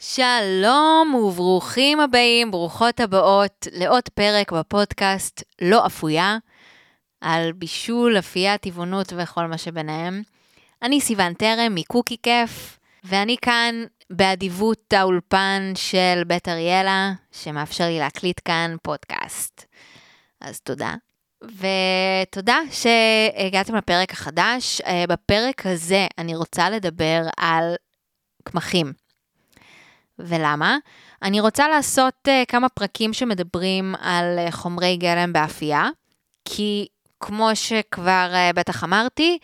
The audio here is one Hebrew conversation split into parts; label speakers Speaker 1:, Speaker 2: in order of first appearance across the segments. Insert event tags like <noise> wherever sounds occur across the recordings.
Speaker 1: שלום וברוכים הבאים, ברוכות הבאות לעוד פרק בפודקאסט לא אפויה, על בישול, אפייה, טבעונות וכל מה שביניהם. אני סיוון טרם מקוקי כיף, ואני כאן באדיבות האולפן של בית אריאלה, שמאפשר לי להקליט כאן פודקאסט. אז תודה. ותודה שהגעתם לפרק החדש. אה, בפרק הזה אני רוצה לדבר על קמחים. ולמה? אני רוצה לעשות uh, כמה פרקים שמדברים על uh, חומרי גלם באפייה, כי כמו שכבר uh, בטח אמרתי,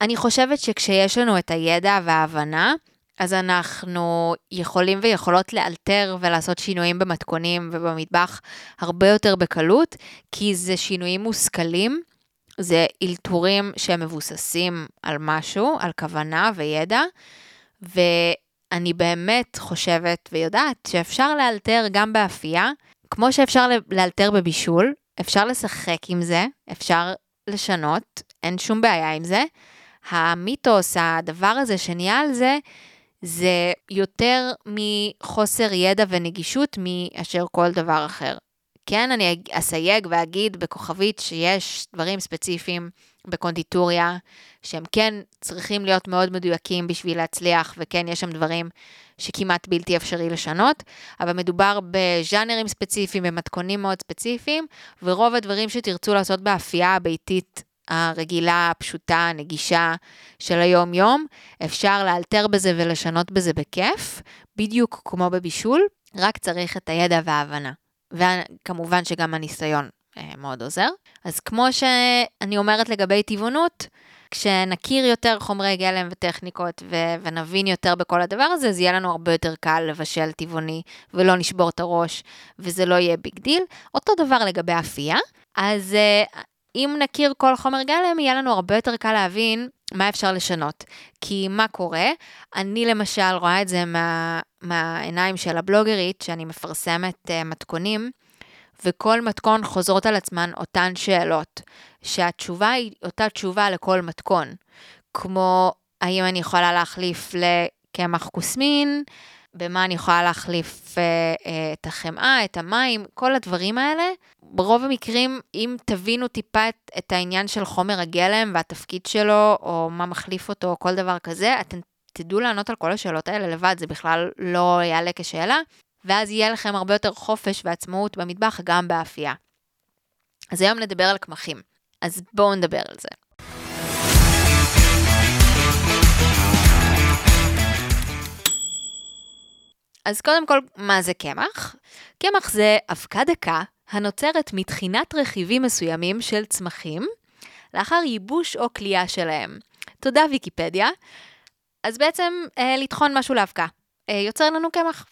Speaker 1: אני חושבת שכשיש לנו את הידע וההבנה, אז אנחנו יכולים ויכולות לאלתר ולעשות שינויים במתכונים ובמטבח הרבה יותר בקלות, כי זה שינויים מושכלים, זה אלתורים שהם מבוססים על משהו, על כוונה וידע, ואני באמת חושבת ויודעת שאפשר לאלתר גם באפייה, כמו שאפשר לאלתר בבישול, אפשר לשחק עם זה, אפשר לשנות, אין שום בעיה עם זה. המיתוס, הדבר הזה שנהיה על זה, זה יותר מחוסר ידע ונגישות מאשר כל דבר אחר. כן, אני אסייג ואגיד בכוכבית שיש דברים ספציפיים בקונדיטוריה, שהם כן צריכים להיות מאוד מדויקים בשביל להצליח, וכן, יש שם דברים שכמעט בלתי אפשרי לשנות, אבל מדובר בז'אנרים ספציפיים, במתכונים מאוד ספציפיים, ורוב הדברים שתרצו לעשות באפייה הביתית הרגילה, הפשוטה, הנגישה של היום-יום, אפשר לאלתר בזה ולשנות בזה בכיף, בדיוק כמו בבישול, רק צריך את הידע וההבנה. וכמובן שגם הניסיון אה, מאוד עוזר. אז כמו שאני אומרת לגבי טבעונות, כשנכיר יותר חומרי גלם וטכניקות ו- ונבין יותר בכל הדבר הזה, אז יהיה לנו הרבה יותר קל לבשל טבעוני ולא נשבור את הראש, וזה לא יהיה big deal. אותו דבר לגבי אפייה. אז uh, אם נכיר כל חומר גלם, יהיה לנו הרבה יותר קל להבין מה אפשר לשנות. כי מה קורה? אני למשל רואה את זה מה, מהעיניים של הבלוגרית, שאני מפרסמת uh, מתכונים, וכל מתכון חוזרות על עצמן אותן שאלות, שהתשובה היא אותה תשובה לכל מתכון. כמו, האם אני יכולה להחליף לקמח כוסמין, במה אני יכולה להחליף אה, אה, את החמאה, את המים, כל הדברים האלה. ברוב המקרים, אם תבינו טיפה את, את העניין של חומר הגלם והתפקיד שלו, או מה מחליף אותו, או כל דבר כזה, אתם תדעו לענות על כל השאלות האלה לבד, זה בכלל לא יעלה כשאלה, ואז יהיה לכם הרבה יותר חופש ועצמאות במטבח, גם באפייה. אז היום נדבר על קמחים. אז בואו נדבר על זה. אז קודם כל, מה זה קמח? קמח זה אבקה דקה הנוצרת מתחינת רכיבים מסוימים של צמחים, לאחר ייבוש או כליאה שלהם. תודה ויקיפדיה. אז בעצם, אה, לטחון משהו לאבקה. אה, יוצר לנו קמח.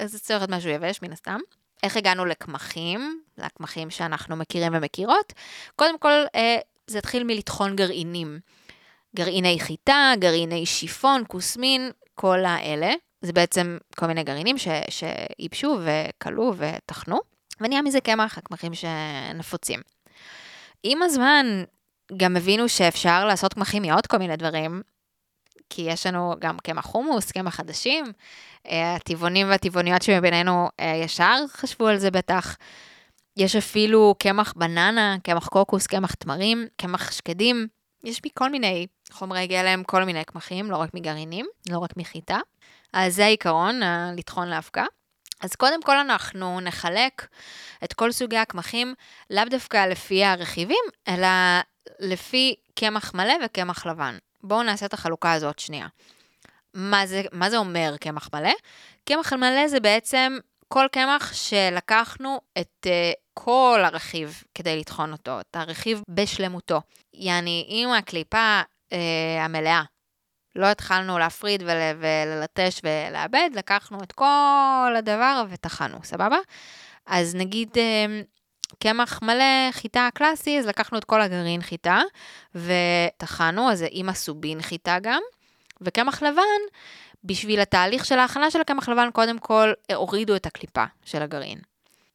Speaker 1: אז זה צריך להיות משהו יבש, מן הסתם. איך הגענו לקמחים, לקמחים שאנחנו מכירים ומכירות? קודם כל, אה, זה התחיל מלטחון גרעינים. גרעיני חיטה, גרעיני שיפון, כוסמין, כל האלה. זה בעצם כל מיני גרעינים שייבשו וכלו וטחנו, ונהיה מזה קמח, הקמחים שנפוצים. עם הזמן גם הבינו שאפשר לעשות קמחים מעוד כל מיני דברים, כי יש לנו גם קמח חומוס, קמח חדשים, אה, הטבעונים והטבעוניות שמבינינו אה, ישר חשבו על זה בטח. יש אפילו קמח בננה, קמח קוקוס, קמח תמרים, קמח שקדים. יש מכל מיני חומרי גלם, כל מיני קמחים, לא רק מגרעינים, לא רק מחיטה. אז זה העיקרון, לטחון לאבקה. אז קודם כל אנחנו נחלק את כל סוגי הקמחים לאו דווקא לפי הרכיבים, אלא לפי קמח מלא וקמח לבן. בואו נעשה את החלוקה הזאת שנייה. מה זה, מה זה אומר קמח מלא? קמח מלא זה בעצם כל קמח שלקחנו את uh, כל הרכיב כדי לטחון אותו, את הרכיב בשלמותו. יעני, אם הקליפה uh, המלאה לא התחלנו להפריד ול, וללטש ולאבד, לקחנו את כל הדבר וטחנו, סבבה? אז נגיד אה, קמח מלא חיטה קלאסי, אז לקחנו את כל הגרעין חיטה וטחנו, אז זה עם הסובין חיטה גם. וקמח לבן, בשביל התהליך של ההכנה של הקמח לבן, קודם כל הורידו את הקליפה של הגרעין.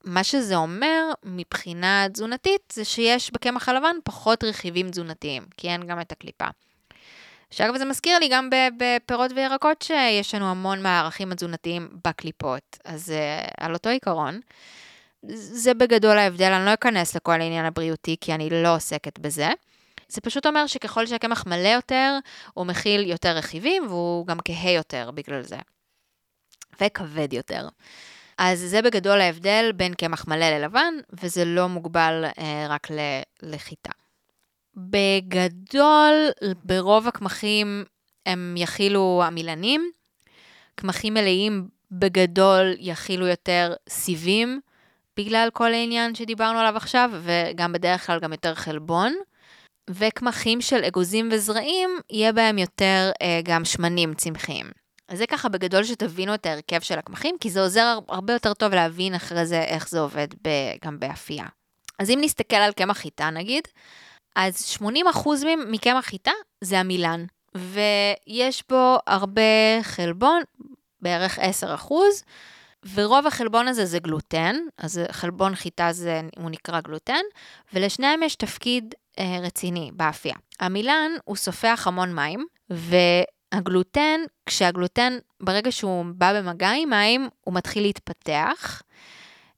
Speaker 1: מה שזה אומר מבחינה תזונתית, זה שיש בקמח הלבן פחות רכיבים תזונתיים, כי אין גם את הקליפה. שאגב, זה מזכיר לי גם בפירות וירקות שיש לנו המון מהערכים התזונתיים בקליפות, אז uh, על אותו עיקרון. זה בגדול ההבדל, אני לא אכנס לכל העניין הבריאותי, כי אני לא עוסקת בזה. זה פשוט אומר שככל שהקמח מלא יותר, הוא מכיל יותר רכיבים, והוא גם כהה יותר בגלל זה. וכבד יותר. אז זה בגדול ההבדל בין קמח מלא ללבן, וזה לא מוגבל אה, רק לחיטה. בגדול, ברוב הקמחים הם יכילו עמילנים. קמחים מלאים בגדול יכילו יותר סיבים, בגלל כל העניין שדיברנו עליו עכשיו, וגם בדרך כלל גם יותר חלבון. וקמחים של אגוזים וזרעים, יהיה בהם יותר אה, גם שמנים צמחיים. אז זה ככה בגדול שתבינו את ההרכב של הקמחים, כי זה עוזר הרבה יותר טוב להבין אחרי זה איך זה עובד ב, גם באפייה. אז אם נסתכל על קמח חיטה נגיד, אז 80% מקמח חיטה זה המילן, ויש בו הרבה חלבון, בערך 10%, ורוב החלבון הזה זה גלוטן, אז חלבון חיטה זה, הוא נקרא גלוטן, ולשניהם יש תפקיד אה, רציני באפייה. המילן הוא סופח המון מים, והגלוטן, כשהגלוטן, ברגע שהוא בא במגע עם מים, הוא מתחיל להתפתח.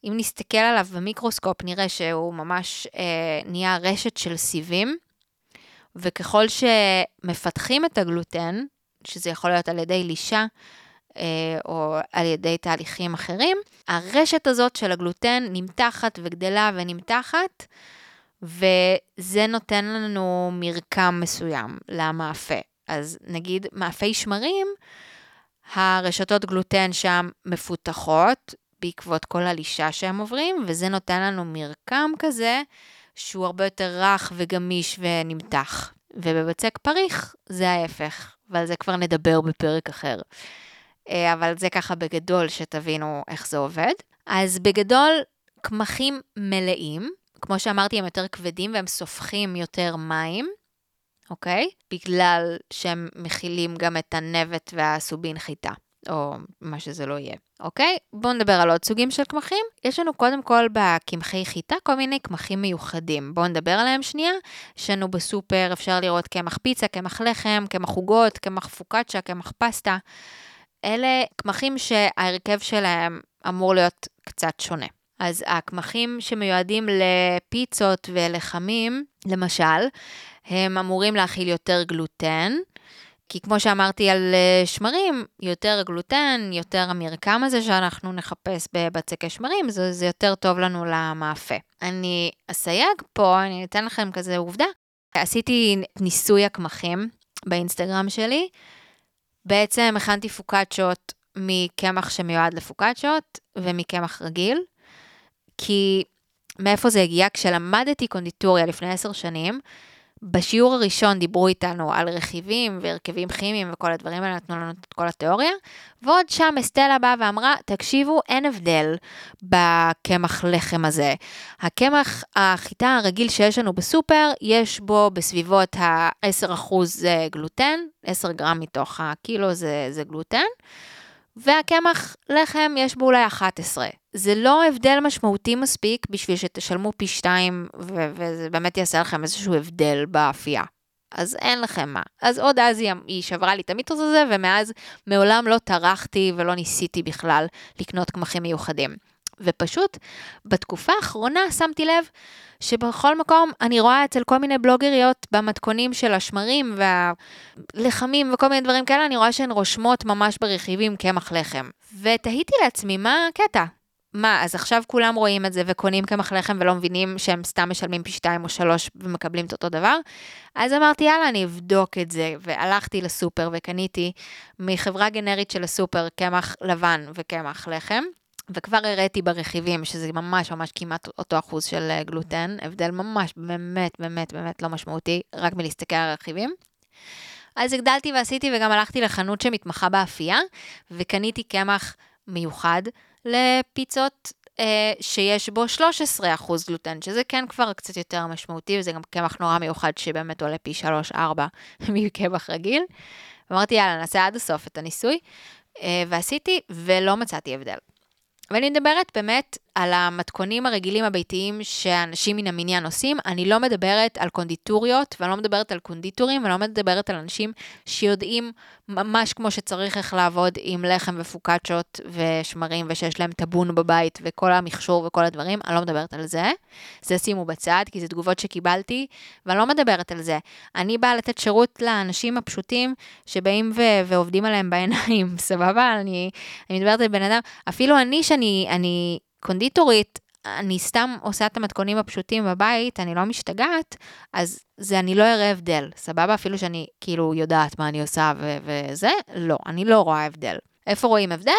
Speaker 1: אם נסתכל עליו במיקרוסקופ, נראה שהוא ממש אה, נהיה רשת של סיבים, וככל שמפתחים את הגלוטן, שזה יכול להיות על ידי לישה, אה, או על ידי תהליכים אחרים, הרשת הזאת של הגלוטן נמתחת וגדלה ונמתחת, וזה נותן לנו מרקם מסוים למאפה. אז נגיד מאפי שמרים, הרשתות גלוטן שם מפותחות בעקבות כל הלישה שהם עוברים, וזה נותן לנו מרקם כזה שהוא הרבה יותר רך וגמיש ונמתח. ובבצק פריך זה ההפך, ועל זה כבר נדבר בפרק אחר. אה, אבל זה ככה בגדול שתבינו איך זה עובד. אז בגדול, קמחים מלאים, כמו שאמרתי, הם יותר כבדים והם סופחים יותר מים, אוקיי? בגלל שהם מכילים גם את הנבט והסובין חיטה. או מה שזה לא יהיה, אוקיי? בואו נדבר על עוד סוגים של קמחים. יש לנו קודם כל בקמחי חיטה כל מיני קמחים מיוחדים. בואו נדבר עליהם שנייה. יש לנו בסופר, אפשר לראות קמח פיצה, קמח לחם, קמח עוגות, קמח פוקאצ'ה, קמח פסטה. אלה קמחים שההרכב שלהם אמור להיות קצת שונה. אז הקמחים שמיועדים לפיצות ולחמים, למשל, הם אמורים להכיל יותר גלוטן, כי כמו שאמרתי על אה, שמרים, יותר גלוטן, יותר המרקם הזה שאנחנו נחפש בבצקי שמרים, זה, זה יותר טוב לנו למאפה. אני אסייג פה, אני אתן לכם כזה עובדה. עשיתי ניסוי הקמחים באינסטגרם שלי, בעצם הכנתי פוקאצ'ות מקמח שמיועד לפוקאצ'ות ומקמח רגיל, כי מאיפה זה הגיע? כשלמדתי קונדיטוריה לפני עשר שנים, בשיעור הראשון דיברו איתנו על רכיבים והרכבים כימיים וכל הדברים האלה, נתנו לנו את כל התיאוריה, ועוד שם אסטלה באה ואמרה, תקשיבו, אין הבדל בקמח לחם הזה. הקמח החיטה הרגיל שיש לנו בסופר, יש בו בסביבות ה-10% גלוטן, 10 גרם מתוך הקילו זה, זה גלוטן. והקמח לחם יש בו אולי 11. זה לא הבדל משמעותי מספיק בשביל שתשלמו פי 2 ו- וזה באמת יעשה לכם איזשהו הבדל באפייה. אז אין לכם מה. אז עוד אז היא, היא שברה לי את המיתוס הזה, ומאז מעולם לא טרחתי ולא ניסיתי בכלל לקנות קמחים מיוחדים. ופשוט בתקופה האחרונה שמתי לב שבכל מקום אני רואה אצל כל מיני בלוגריות במתכונים של השמרים והלחמים וכל מיני דברים כאלה, אני רואה שהן רושמות ממש ברכיבים קמח לחם. ותהיתי לעצמי, מה הקטע? מה, אז עכשיו כולם רואים את זה וקונים קמח לחם ולא מבינים שהם סתם משלמים פי שתיים או שלוש ומקבלים את אותו דבר? אז אמרתי, יאללה, אני אבדוק את זה, והלכתי לסופר וקניתי מחברה גנרית של הסופר קמח לבן וקמח לחם. וכבר הראיתי ברכיבים שזה ממש ממש כמעט אותו אחוז של אה, גלוטן, הבדל ממש באמת באמת באמת לא משמעותי, רק מלהסתכל על הרכיבים. אז הגדלתי ועשיתי וגם הלכתי לחנות שמתמחה באפייה, וקניתי קמח מיוחד לפיצות אה, שיש בו 13% גלוטן, שזה כן כבר קצת יותר משמעותי, וזה גם קמח נורא מיוחד שבאמת עולה פי 3-4 <laughs> מקמח רגיל. אמרתי, יאללה, נעשה עד הסוף את הניסוי, אה, ועשיתי, ולא מצאתי הבדל. ואני מדברת באמת על המתכונים הרגילים הביתיים שאנשים מן המניין עושים. אני לא מדברת על קונדיטוריות, ואני לא מדברת על קונדיטורים, ואני לא מדברת על אנשים שיודעים ממש כמו שצריך איך לעבוד עם לחם ופוקצ'ות ושמרים, ושיש להם טאבון בבית, וכל המכשור וכל הדברים. אני לא מדברת על זה. זה שימו בצד, כי זה תגובות שקיבלתי, ואני לא מדברת על זה. אני באה לתת שירות לאנשים הפשוטים שבאים ו- ועובדים עליהם בעיניים, <laughs> סבבה? אני, אני מדברת על בן אדם, אפילו אני, שאני אני קונדיטורית, אני סתם עושה את המתכונים הפשוטים בבית, אני לא משתגעת, אז זה אני לא אראה הבדל, סבבה? אפילו שאני כאילו יודעת מה אני עושה ו- וזה, לא, אני לא רואה הבדל. איפה רואים הבדל?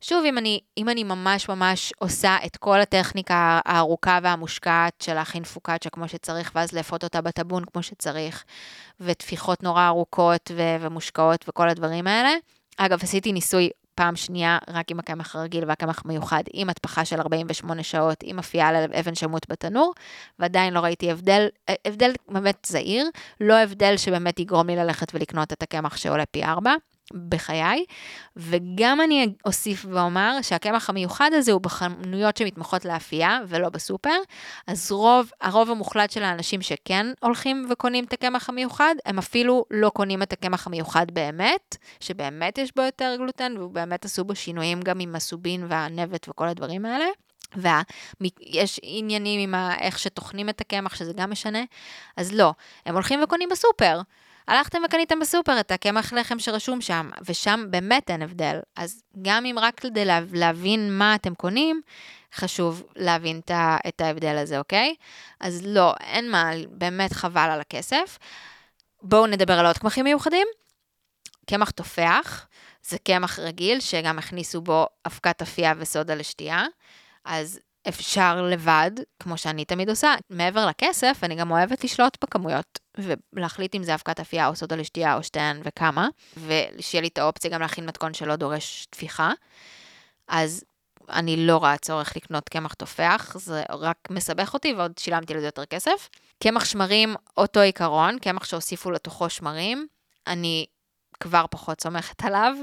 Speaker 1: שוב, אם אני, אם אני ממש ממש עושה את כל הטכניקה הארוכה והמושקעת של להכין פוקאצ'ה כמו שצריך, ואז לאפות אותה בטאבון כמו שצריך, וטפיחות נורא ארוכות ו- ומושקעות וכל הדברים האלה. אגב, עשיתי ניסוי פעם שנייה רק עם הקמח הרגיל והקמח מיוחד, עם הטפחה של 48 שעות, עם אפייה על אבן שמות בתנור, ועדיין לא ראיתי הבדל, הבדל באמת זהיר, לא הבדל שבאמת יגרום לי ללכת ולקנות את הקמח שעולה פי 4. בחיי, וגם אני אוסיף ואומר שהקמח המיוחד הזה הוא בחנויות שמתמחות לאפייה ולא בסופר, אז רוב, הרוב המוחלט של האנשים שכן הולכים וקונים את הקמח המיוחד, הם אפילו לא קונים את הקמח המיוחד באמת, שבאמת יש בו יותר גלוטן, ובאמת עשו בו שינויים גם עם הסובין והנבט וכל הדברים האלה. ויש עניינים עם איך שטוחנים את הקמח, שזה גם משנה, אז לא, הם הולכים וקונים בסופר. הלכתם וקניתם בסופר את הקמח לחם שרשום שם, ושם באמת אין הבדל. אז גם אם רק כדי להבין מה אתם קונים, חשוב להבין את ההבדל הזה, אוקיי? אז לא, אין מה, באמת חבל על הכסף. בואו נדבר על עוד קמחים מיוחדים. קמח תופח, זה קמח רגיל שגם הכניסו בו אבקת אפייה וסודה לשתייה. אז אפשר לבד, כמו שאני תמיד עושה, מעבר לכסף, אני גם אוהבת לשלוט בכמויות, ולהחליט אם זה אבקת אפייה או סודה לשתייה או שתיהן וכמה, ושיהיה לי את האופציה גם להכין מתכון שלא דורש תפיחה. אז אני לא רואה צורך לקנות קמח תופח, זה רק מסבך אותי ועוד שילמתי לזה יותר כסף. קמח שמרים, אותו עיקרון, קמח שהוסיפו לתוכו שמרים, אני כבר פחות סומכת עליו,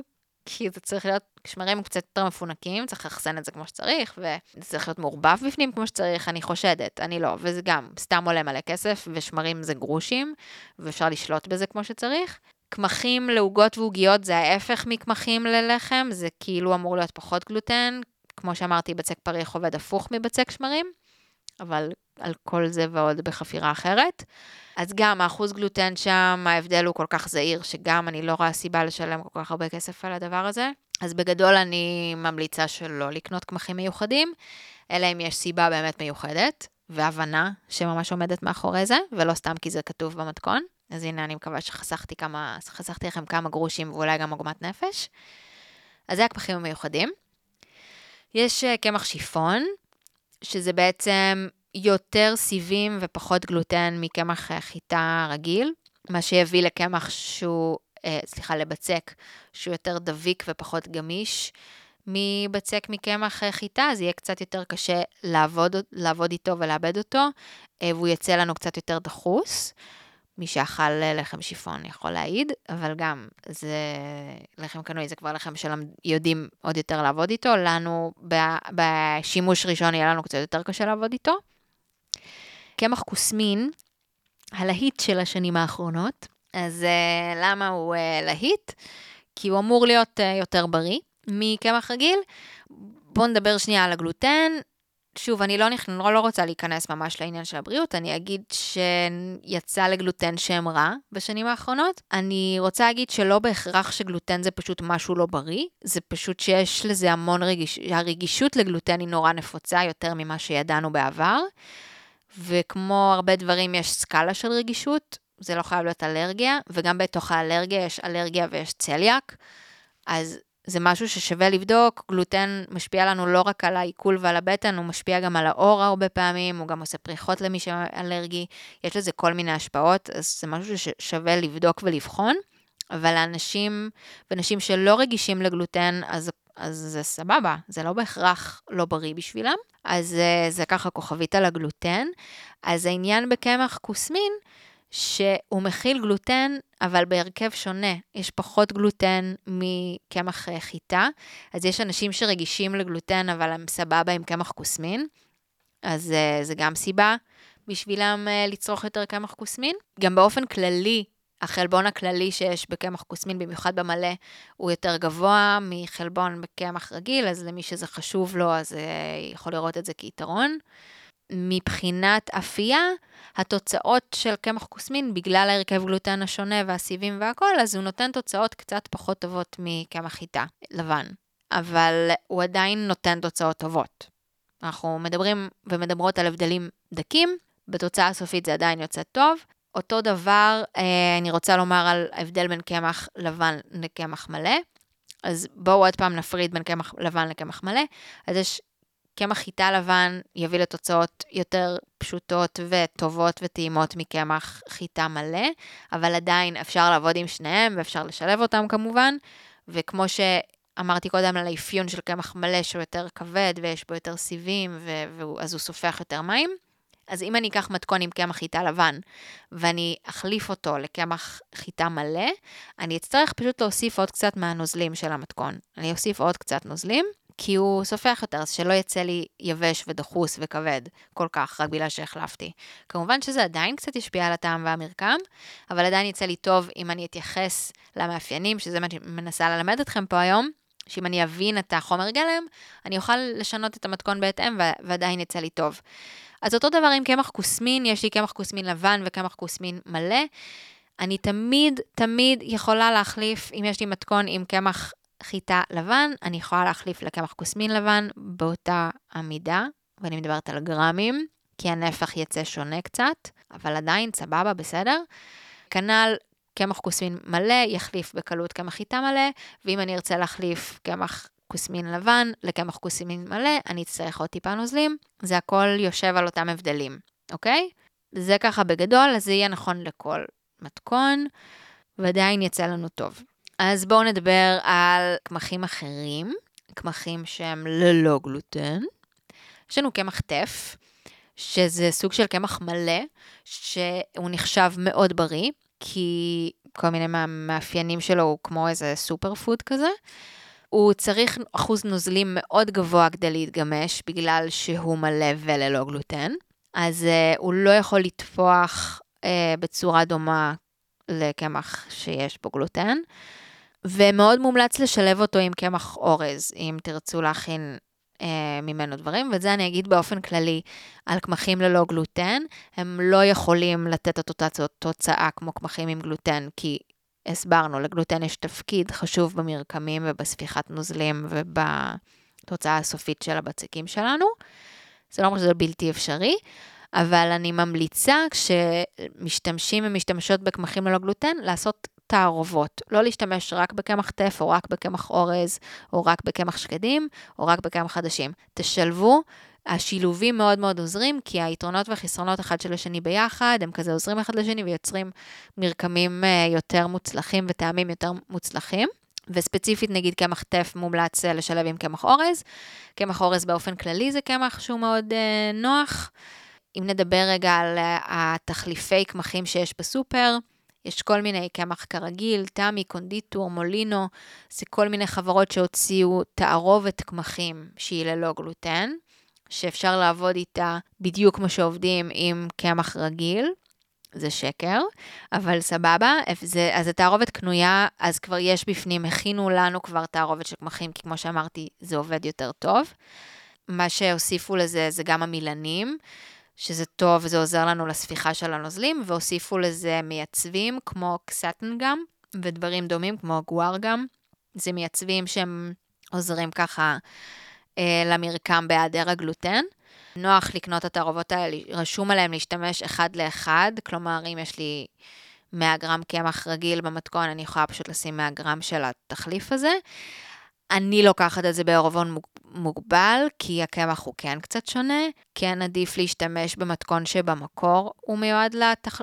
Speaker 1: כי זה צריך להיות, שמרים קצת יותר מפונקים, צריך לאחסן את זה כמו שצריך, וזה צריך להיות מעורבב בפנים כמו שצריך, אני חושדת, אני לא, וזה גם סתם עולה מלא כסף, ושמרים זה גרושים, ואפשר לשלוט בזה כמו שצריך. קמחים לעוגות ועוגיות זה ההפך מקמחים ללחם, זה כאילו אמור להיות פחות גלוטן, כמו שאמרתי, בצק פריך עובד הפוך מבצק שמרים, אבל על כל זה ועוד בחפירה אחרת. אז גם האחוז גלוטן שם, ההבדל הוא כל כך זהיר, שגם אני לא רואה סיבה לשלם כל כך הרבה כסף על הדבר הזה. אז בגדול אני ממליצה שלא לקנות קמחים מיוחדים, אלא אם יש סיבה באמת מיוחדת, והבנה שממש עומדת מאחורי זה, ולא סתם כי זה כתוב במתכון. אז הנה, אני מקווה שחסכתי כמה, חסכתי לכם כמה גרושים ואולי גם עוגמת נפש. אז זה הקמחים המיוחדים. יש אה, קמח שיפון, שזה בעצם יותר סיבים ופחות גלוטן מקמח חיטה רגיל, מה שיביא לקמח שהוא, אה, סליחה, לבצק שהוא יותר דביק ופחות גמיש. מבצק מקמח חיטה, אז יהיה קצת יותר קשה לעבוד, לעבוד איתו ולאבד אותו, אה, והוא יצא לנו קצת יותר דחוס. מי שאכל לחם שיפון יכול להעיד, אבל גם זה לחם קנוי, זה כבר לחם שיודעים עוד יותר לעבוד איתו, לנו בשימוש ראשון יהיה לנו קצת יותר קשה לעבוד איתו. קמח כוסמין, הלהיט של השנים האחרונות. אז uh, למה הוא uh, להיט? כי הוא אמור להיות uh, יותר בריא מקמח רגיל. בואו נדבר שנייה על הגלוטן. שוב, אני לא, נכ... לא, רוצה להיכנס ממש לעניין של הבריאות, אני אגיד שיצא לגלוטן שם רע בשנים האחרונות. אני רוצה להגיד שלא בהכרח שגלוטן זה פשוט משהו לא בריא, זה פשוט שיש לזה המון רגיש... הרגישות לגלוטן היא נורא נפוצה יותר ממה שידענו בעבר. וכמו הרבה דברים יש סקאלה של רגישות, זה לא חייב להיות אלרגיה, וגם בתוך האלרגיה יש אלרגיה ויש צליאק, אז זה משהו ששווה לבדוק, גלוטן משפיע לנו לא רק על העיכול ועל הבטן, הוא משפיע גם על האור הרבה פעמים, הוא גם עושה פריחות למי שאלרגי, יש לזה כל מיני השפעות, אז זה משהו ששווה לבדוק ולבחון, אבל לאנשים ונשים שלא רגישים לגלוטן, אז אז זה סבבה, זה לא בהכרח לא בריא בשבילם. אז אה, זה ככה כוכבית על הגלוטן. אז העניין בקמח כוסמין, שהוא מכיל גלוטן אבל בהרכב שונה. יש פחות גלוטן מקמח אה, חיטה, אז יש אנשים שרגישים לגלוטן, אבל הם סבבה עם קמח כוסמין, אז uh, זה גם סיבה בשבילם uh, לצרוך יותר קמח כוסמין. גם באופן כללי, החלבון הכללי שיש בקמח כוסמין, במיוחד במלא, הוא יותר גבוה מחלבון בקמח רגיל, אז למי שזה חשוב לו, אז uh, יכול לראות את זה כיתרון. מבחינת אפייה, התוצאות של קמח כוסמין, בגלל ההרכב גלוטן השונה והסיבים והכל, אז הוא נותן תוצאות קצת פחות טובות מקמח חיטה לבן. אבל הוא עדיין נותן תוצאות טובות. אנחנו מדברים ומדברות על הבדלים דקים, בתוצאה הסופית זה עדיין יוצא טוב. אותו דבר אה, אני רוצה לומר על ההבדל בין קמח לבן לקמח מלא. אז בואו עוד פעם נפריד בין קמח לבן לקמח מלא. אז יש קמח חיטה לבן יביא לתוצאות יותר פשוטות וטובות וטעימות מקמח חיטה מלא, אבל עדיין אפשר לעבוד עם שניהם ואפשר לשלב אותם כמובן, וכמו שאמרתי קודם על האפיון של קמח מלא שהוא יותר כבד ויש בו יותר סיבים, אז הוא סופח יותר מים. אז אם אני אקח מתכון עם קמח חיטה לבן ואני אחליף אותו לקמח חיטה מלא, אני אצטרך פשוט להוסיף עוד קצת מהנוזלים של המתכון. אני אוסיף עוד קצת נוזלים, כי הוא סופח יותר, אז שלא יצא לי יבש ודחוס וכבד כל כך, רק בגלל שהחלפתי. כמובן שזה עדיין קצת ישפיע על הטעם והמרקם, אבל עדיין יצא לי טוב אם אני אתייחס למאפיינים, שזה מה שאני מנסה ללמד אתכם פה היום, שאם אני אבין את החומר גלם, אני אוכל לשנות את המתכון בהתאם ועדיין יצא לי טוב. אז אותו דבר עם קמח כוסמין, יש לי קמח כוסמין לבן וקמח כוסמין מלא. אני תמיד, תמיד יכולה להחליף, אם יש לי מתכון עם קמח חיטה לבן, אני יכולה להחליף לקמח כוסמין לבן באותה המידה, ואני מדברת על גרמים, כי הנפח יצא שונה קצת, אבל עדיין סבבה, בסדר. כנ"ל קמח כוסמין מלא יחליף בקלות קמח חיטה מלא, ואם אני ארצה להחליף קמח כוסמין לבן לקמח כוסמין מלא, אני אצטרך עוד טיפה נוזלים. זה הכל יושב על אותם הבדלים, אוקיי? זה ככה בגדול, אז זה יהיה נכון לכל מתכון, ועדיין יצא לנו טוב. אז בואו נדבר על קמחים אחרים, קמחים שהם ללא גלוטן. יש לנו קמח טף, שזה סוג של קמח מלא, שהוא נחשב מאוד בריא, כי כל מיני מאפיינים שלו הוא כמו איזה סופר פוד כזה. הוא צריך אחוז נוזלים מאוד גבוה כדי להתגמש, בגלל שהוא מלא וללא גלוטן. אז uh, הוא לא יכול לטפוח uh, בצורה דומה לקמח שיש בו גלוטן. ומאוד מומלץ לשלב אותו עם קמח אורז, אם תרצו להכין אה, ממנו דברים, ואת זה אני אגיד באופן כללי על קמחים ללא גלוטן, הם לא יכולים לתת את אותה תוצאה כמו קמחים עם גלוטן, כי הסברנו, לגלוטן יש תפקיד חשוב במרקמים ובספיחת נוזלים ובתוצאה הסופית של הבצקים שלנו. זה לא אומר שזה בלתי אפשרי, אבל אני ממליצה כשמשתמשים ומשתמשות בקמחים ללא גלוטן, לעשות תערובות. לא להשתמש רק בקמח טף, או רק בקמח אורז, או רק בקמח שקדים, או רק בקמח חדשים. תשלבו. השילובים מאוד מאוד עוזרים, כי היתרונות והחסרונות אחד של השני ביחד, הם כזה עוזרים אחד לשני ויוצרים מרקמים אה, יותר מוצלחים וטעמים יותר מוצלחים. וספציפית נגיד קמח טף מומלץ אה, לשלב עם קמח אורז. קמח אורז באופן כללי זה קמח שהוא מאוד אה, נוח. אם נדבר רגע על התחליפי קמחים שיש בסופר, יש כל מיני קמח כרגיל, תמי, קונדיטור, מולינו, זה כל מיני חברות שהוציאו תערובת קמחים שהיא ללא גלוטן, שאפשר לעבוד איתה בדיוק כמו שעובדים עם קמח רגיל. זה שקר, אבל סבבה. זה, אז התערובת קנויה, אז כבר יש בפנים, הכינו לנו כבר תערובת של קמחים, כי כמו שאמרתי, זה עובד יותר טוב. מה שהוסיפו לזה זה גם המילנים. שזה טוב וזה עוזר לנו לספיחה של הנוזלים, והוסיפו לזה מייצבים כמו קסטנגם ודברים דומים כמו גוארגם. זה מייצבים שהם עוזרים ככה אה, למרקם בהיעדר הגלוטן. נוח לקנות את התערובות האלה, רשום עליהם להשתמש אחד לאחד, כלומר אם יש לי 100 גרם קמח רגיל במתכון, אני יכולה פשוט לשים 100 גרם של התחליף הזה. אני לוקחת את זה בערבון מוגבל, כי הקמח הוא כן קצת שונה. כן עדיף להשתמש במתכון שבמקור הוא מיועד לתח...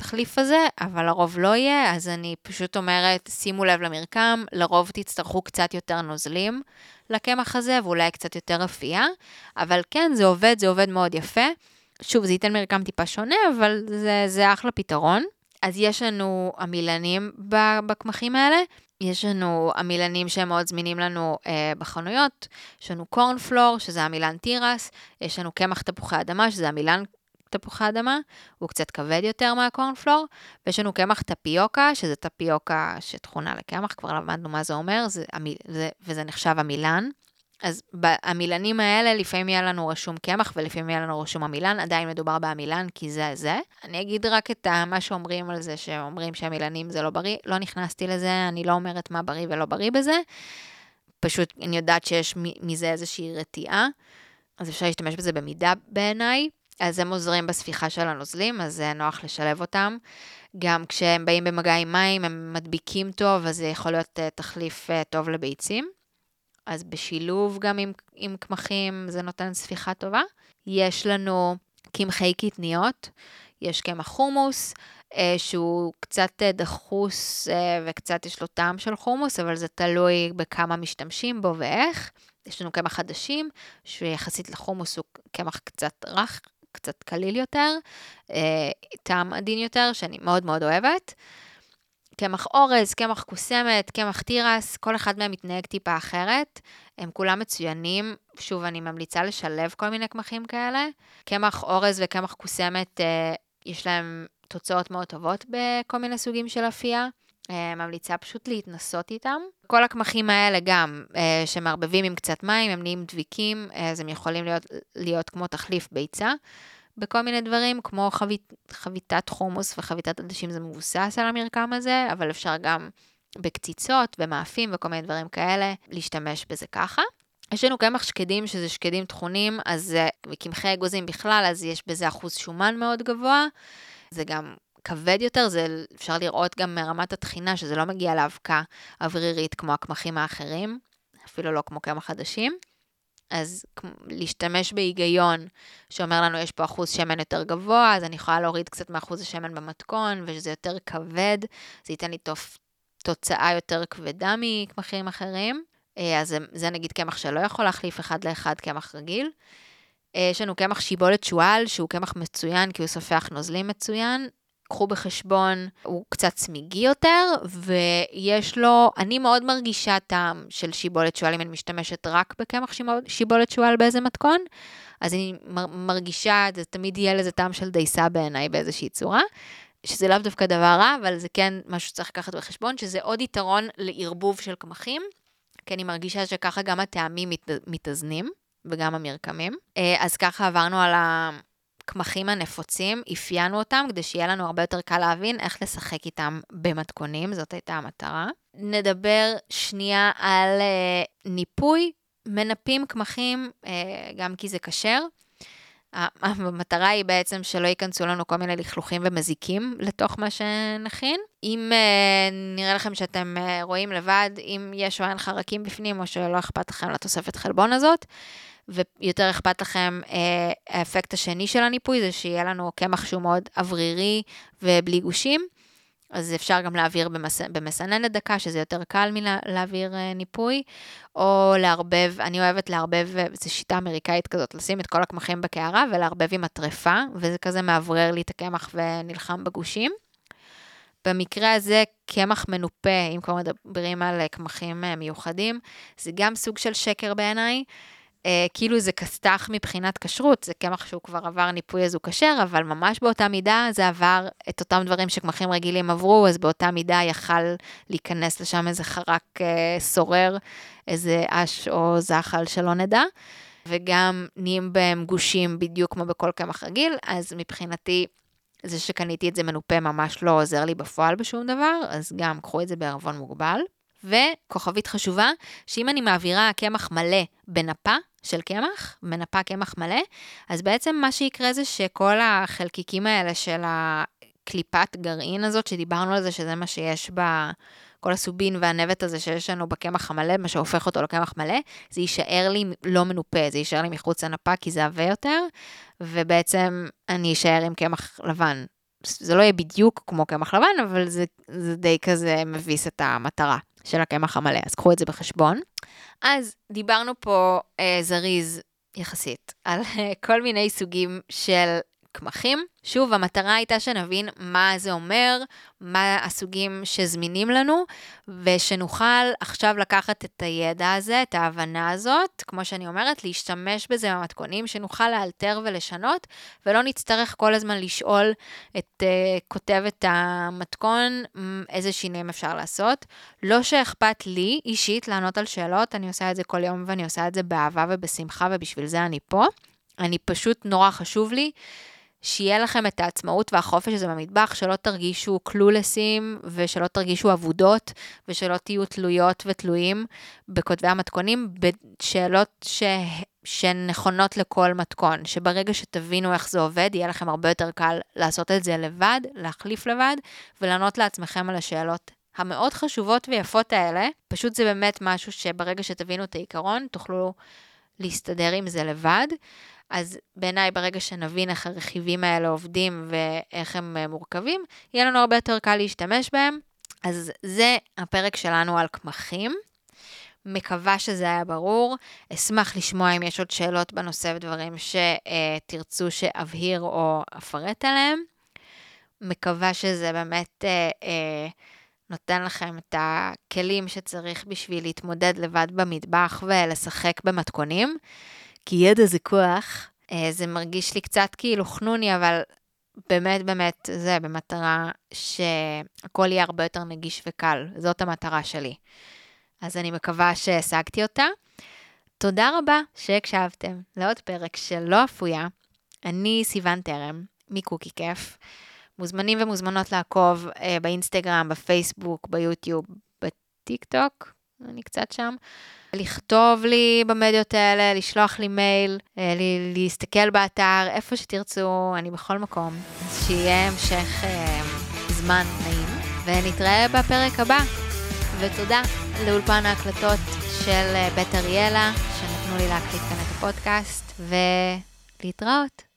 Speaker 1: לתחליף הזה, אבל לרוב לא יהיה, אז אני פשוט אומרת, שימו לב למרקם, לרוב תצטרכו קצת יותר נוזלים לקמח הזה, ואולי קצת יותר אפייה, אבל כן, זה עובד, זה עובד מאוד יפה. שוב, זה ייתן מרקם טיפה שונה, אבל זה, זה אחלה פתרון. אז יש לנו עמילנים בקמחים האלה, יש לנו עמילנים שהם מאוד זמינים לנו אה, בחנויות, יש לנו קורנפלור, שזה עמילן תירס, יש לנו קמח תפוחי אדמה, שזה עמילן תפוחי אדמה, הוא קצת כבד יותר מהקורנפלור, ויש לנו קמח טפיוקה, שזה טפיוקה שתכונה לקמח, כבר למדנו מה זה אומר, זה, זה, וזה נחשב עמילן. אז במילנים האלה, לפעמים יהיה לנו רשום קמח ולפעמים יהיה לנו רשום המילן, עדיין מדובר בעמילן כי זה זה. אני אגיד רק את מה שאומרים על זה, שאומרים שהמילנים זה לא בריא, לא נכנסתי לזה, אני לא אומרת מה בריא ולא בריא בזה. פשוט אני יודעת שיש מזה איזושהי רתיעה, אז אפשר להשתמש בזה במידה בעיניי. אז הם עוזרים בספיחה של הנוזלים, אז זה נוח לשלב אותם. גם כשהם באים במגע עם מים, הם מדביקים טוב, אז זה יכול להיות uh, תחליף uh, טוב לביצים. אז בשילוב גם עם, עם קמחים זה נותן ספיחה טובה. יש לנו קמחי קטניות, יש קמח חומוס, אה, שהוא קצת אה, דחוס אה, וקצת יש לו טעם של חומוס, אבל זה תלוי בכמה משתמשים בו ואיך. יש לנו קמח חדשים, שיחסית לחומוס הוא קמח קצת רך, קצת קליל יותר, אה, טעם עדין יותר, שאני מאוד מאוד אוהבת. קמח אורז, קמח קוסמת, קמח תירס, כל אחד מהם מתנהג טיפה אחרת. הם כולם מצוינים. שוב, אני ממליצה לשלב כל מיני קמחים כאלה. קמח אורז וקמח קוסמת, אה, יש להם תוצאות מאוד טובות בכל מיני סוגים של אפייה. אה, ממליצה פשוט להתנסות איתם. כל הקמחים האלה גם, אה, שמערבבים עם קצת מים, הם נהיים דביקים, אז הם יכולים להיות, להיות כמו תחליף ביצה. בכל מיני דברים, כמו חבית, חביתת חומוס וחביתת עדשים, זה מבוסס על המרקם הזה, אבל אפשר גם בקציצות, במאפים וכל מיני דברים כאלה, להשתמש בזה ככה. יש לנו קמח שקדים, שזה שקדים טחונים, אז קמחי אגוזים בכלל, אז יש בזה אחוז שומן מאוד גבוה. זה גם כבד יותר, זה אפשר לראות גם מרמת התחינה, שזה לא מגיע לאבקה אוורירית כמו הקמחים האחרים, אפילו לא כמו קמח חדשים. אז להשתמש בהיגיון שאומר לנו יש פה אחוז שמן יותר גבוה, אז אני יכולה להוריד קצת מאחוז השמן במתכון, ושזה יותר כבד, זה ייתן לי תופ... תוצאה יותר כבדה מקמחים אחרים. אה, אז זה, זה נגיד קמח שלא יכול להחליף אחד לאחד קמח רגיל. אה, יש לנו קמח שיבולת שועל, שהוא קמח מצוין, כי הוא סופח נוזלים מצוין. קחו בחשבון, הוא קצת צמיגי יותר, ויש לו, אני מאוד מרגישה טעם של שיבולת שועל אם אני משתמשת רק בקמח שיבולת שועל באיזה מתכון, אז אני מרגישה, זה תמיד יהיה לזה טעם של דייסה בעיניי באיזושהי צורה. שזה לאו דווקא דבר רע, אבל זה כן משהו שצריך לקחת בחשבון, שזה עוד יתרון לערבוב של קמחים, כי אני מרגישה שככה גם הטעמים מת, מתאזנים, וגם המרקמים. אה, אז ככה עברנו על. הקמחים הנפוצים, אפיינו אותם כדי שיהיה לנו הרבה יותר קל להבין איך לשחק איתם במתכונים, זאת הייתה המטרה. נדבר שנייה על אה, ניפוי, מנפים קמחים, אה, גם כי זה כשר. המטרה היא בעצם שלא ייכנסו לנו כל מיני לכלוכים ומזיקים לתוך מה שנכין. אם uh, נראה לכם שאתם uh, רואים לבד, אם יש או אין חרקים בפנים, או שלא אכפת לכם לתוספת חלבון הזאת, ויותר אכפת לכם, אה, האפקט השני של הניפוי זה שיהיה לנו קמח שהוא מאוד אוורירי ובלי גושים. אז אפשר גם להעביר במס... במסננת דקה, שזה יותר קל מלהעביר אה, ניפוי, או לערבב, אני אוהבת לערבב, זו שיטה אמריקאית כזאת, לשים את כל הקמחים בקערה ולערבב עם הטרפה, וזה כזה מאוורר לי את הקמח ונלחם בגושים. במקרה הזה, קמח מנופה, אם כבר מדברים על קמחים אה, מיוחדים, זה גם סוג של שקר בעיניי. אה, כאילו זה כסת"ח מבחינת כשרות, זה קמח שהוא כבר עבר ניפוי אז הוא כשר, אבל ממש באותה מידה זה עבר את אותם דברים שקמחים רגילים עברו, אז באותה מידה יכל להיכנס לשם איזה חרק אה, סורר, איזה אש או זחל שלא נדע. וגם נהיים בהם גושים בדיוק כמו בכל קמח רגיל, אז מבחינתי זה שקניתי את זה מנופה ממש לא עוזר לי בפועל בשום דבר, אז גם קחו את זה בערבון מוגבל. וכוכבית חשובה, שאם אני מעבירה קמח מלא בנפה של קמח, בנפה קמח מלא, אז בעצם מה שיקרה זה שכל החלקיקים האלה של הקליפת גרעין הזאת, שדיברנו על זה, שזה מה שיש ב... כל הסובין והנבט הזה שיש לנו בקמח המלא, מה שהופך אותו לקמח מלא, זה יישאר לי לא מנופה, זה יישאר לי מחוץ לנפה כי זה עבה יותר, ובעצם אני אשאר עם קמח לבן. זה לא יהיה בדיוק כמו קמח לבן, אבל זה, זה די כזה מביס את המטרה. של הקמח המלא, אז קחו את זה בחשבון. אז דיברנו פה אה, זריז יחסית על אה, כל מיני סוגים של קמחים. שוב, המטרה הייתה שנבין מה זה אומר, מה הסוגים שזמינים לנו, ושנוכל עכשיו לקחת את הידע הזה, את ההבנה הזאת, כמו שאני אומרת, להשתמש בזה במתכונים, שנוכל לאלתר ולשנות, ולא נצטרך כל הזמן לשאול את uh, כותבת המתכון איזה שינויים אפשר לעשות. לא שאכפת לי אישית לענות על שאלות, אני עושה את זה כל יום ואני עושה את זה באהבה ובשמחה, ובשביל זה אני פה. אני פשוט, נורא חשוב לי שיהיה לכם את העצמאות והחופש הזה במטבח, שלא תרגישו קלולסים ושלא תרגישו אבודות ושלא תהיו תלויות ותלויים בכותבי המתכונים, בשאלות ש... שהן נכונות לכל מתכון, שברגע שתבינו איך זה עובד, יהיה לכם הרבה יותר קל לעשות את זה לבד, להחליף לבד ולענות לעצמכם על השאלות המאוד חשובות ויפות האלה. פשוט זה באמת משהו שברגע שתבינו את העיקרון, תוכלו להסתדר עם זה לבד. אז בעיניי, ברגע שנבין איך הרכיבים האלה עובדים ואיך הם אה, מורכבים, יהיה לנו הרבה יותר קל להשתמש בהם. אז זה הפרק שלנו על קמחים. מקווה שזה היה ברור. אשמח לשמוע אם יש עוד שאלות בנושא ודברים שתרצו שאבהיר או אפרט עליהם. מקווה שזה באמת אה, אה, נותן לכם את הכלים שצריך בשביל להתמודד לבד במטבח ולשחק במתכונים. כי ידע זה כוח. אה, זה מרגיש לי קצת כאילו חנוני, אבל באמת באמת זה במטרה שהכל יהיה הרבה יותר נגיש וקל. זאת המטרה שלי. אז אני מקווה שהשגתי אותה. תודה רבה שהקשבתם לעוד פרק של לא אפויה. אני סיון טרם, מקוקי כיף. מוזמנים ומוזמנות לעקוב אה, באינסטגרם, בפייסבוק, ביוטיוב, בטיק טוק, אני קצת שם. לכתוב לי במדיות האלה, לשלוח לי מייל, אה, להסתכל באתר, איפה שתרצו, אני בכל מקום. אז שיהיה המשך אה, זמן נעים, ונתראה בפרק הבא. ותודה לאולפן ההקלטות של אה, בית אריאלה, שנתנו לי להקליט כאן את הפודקאסט, ולהתראות.